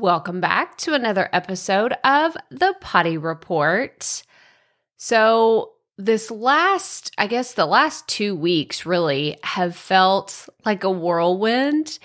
Welcome back to another episode of the Potty Report. So, this last, I guess the last two weeks really have felt like a whirlwind.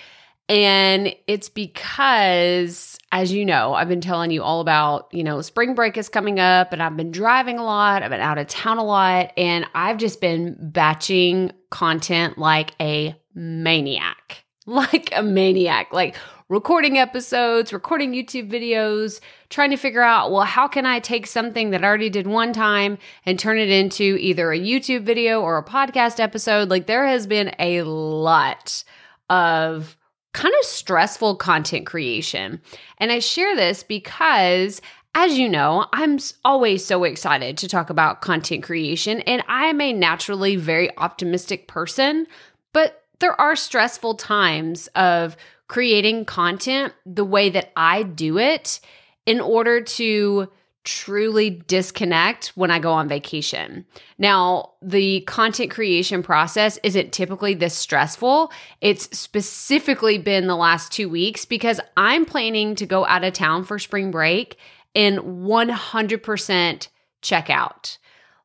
And it's because, as you know, I've been telling you all about, you know, spring break is coming up and I've been driving a lot. I've been out of town a lot and I've just been batching content like a maniac. Like a maniac. Like recording episodes, recording YouTube videos, trying to figure out, well, how can I take something that I already did one time and turn it into either a YouTube video or a podcast episode? Like, there has been a lot of kind of stressful content creation. And I share this because as you know, I'm always so excited to talk about content creation, and I am a naturally very optimistic person, but there are stressful times of creating content the way that I do it in order to truly disconnect when I go on vacation. Now, the content creation process isn't typically this stressful. It's specifically been the last two weeks because I'm planning to go out of town for spring break and 100% check out.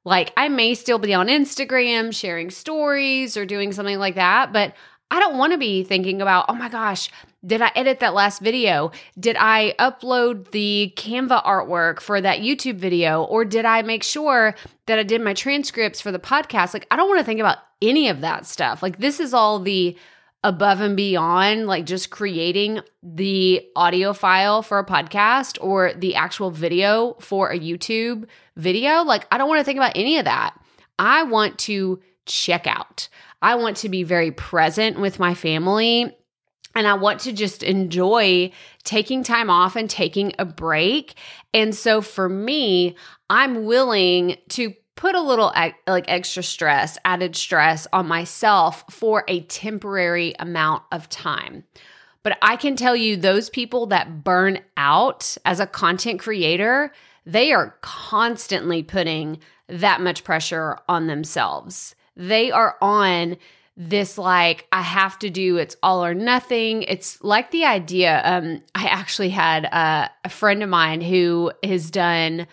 Like, I may still be on Instagram sharing stories or doing something like that, but I don't want to be thinking about, oh my gosh, did I edit that last video? Did I upload the Canva artwork for that YouTube video? Or did I make sure that I did my transcripts for the podcast? Like, I don't want to think about any of that stuff. Like, this is all the above and beyond, like just creating the audio file for a podcast or the actual video for a YouTube video. Like, I don't want to think about any of that. I want to check out. I want to be very present with my family and I want to just enjoy taking time off and taking a break. And so for me, I'm willing to put a little like extra stress, added stress on myself for a temporary amount of time. But I can tell you those people that burn out as a content creator, they are constantly putting that much pressure on themselves they are on this like I have to do it's all or nothing. It's like the idea. Um, I actually had uh, a friend of mine who has done.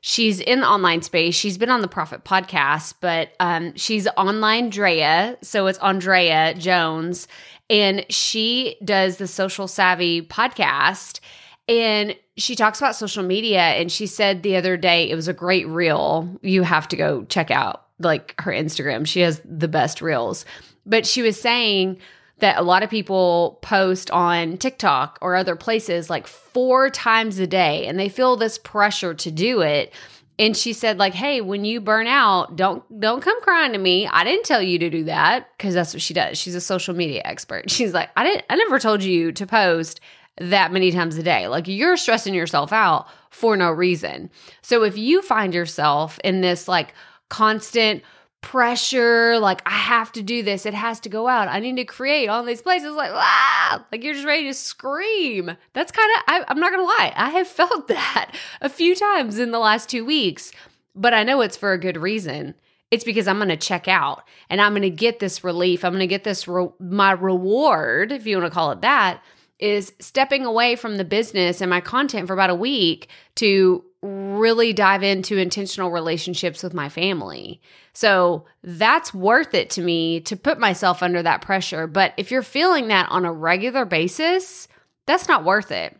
She's in the online space. She's been on the Profit podcast, but um, she's OnlineDrea. So it's Andrea Jones, and she does the Social Savvy podcast. And she talks about social media. And she said the other day, it was a great reel. You have to go check out like her Instagram. She has the best reels. But she was saying that a lot of people post on TikTok or other places like four times a day and they feel this pressure to do it. And she said like, "Hey, when you burn out, don't don't come crying to me. I didn't tell you to do that because that's what she does. She's a social media expert. She's like, "I didn't I never told you to post that many times a day. Like you're stressing yourself out for no reason. So if you find yourself in this like constant pressure like i have to do this. It has to go out. I need to create all these places. Like ah! Like you're just ready to scream. That's kind of i'm not gonna lie i have felt that a few times in the last two weeks but i know it's for a good reason. It's because i'm gonna check out and i'm gonna get this relief. I'm gonna get this re- my reward if you want to call it that is stepping away from the business and my content for about a week to really dive into intentional relationships with my family. So that's worth it to me to put myself under that pressure. But if you're feeling that on a regular basis, that's not worth it.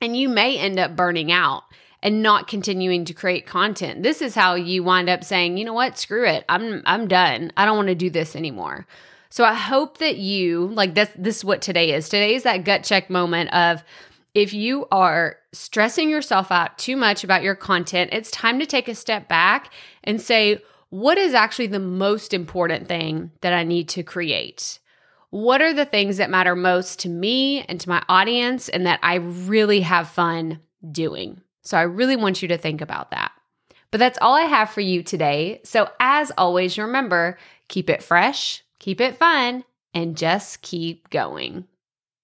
And you may end up burning out and not continuing to create content. This is how you wind up saying, "You know what? Screw it. I'm I'm done. I don't want to do this anymore." So I hope that you like this this is what today is. Today is that gut check moment of if you are stressing yourself out too much about your content, it's time to take a step back and say, what is actually the most important thing that I need to create? What are the things that matter most to me and to my audience and that I really have fun doing? So I really want you to think about that. But that's all I have for you today. So as always, remember keep it fresh, keep it fun, and just keep going.